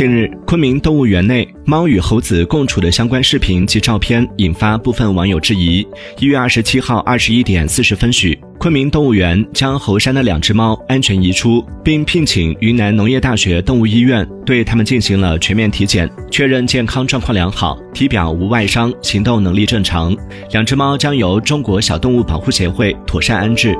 近日昆明动物园内猫与猴子共处的相关视频及照片引发部分网友质疑。一月二十七号二十一点四十分许昆明动物园将猴山的两只猫安全移出并聘请云南农业大学动物医院对它们进行了全面体检确认健康状况良好体表无外伤行动能力正常。两只猫将由中国小动物保护协会妥善安置。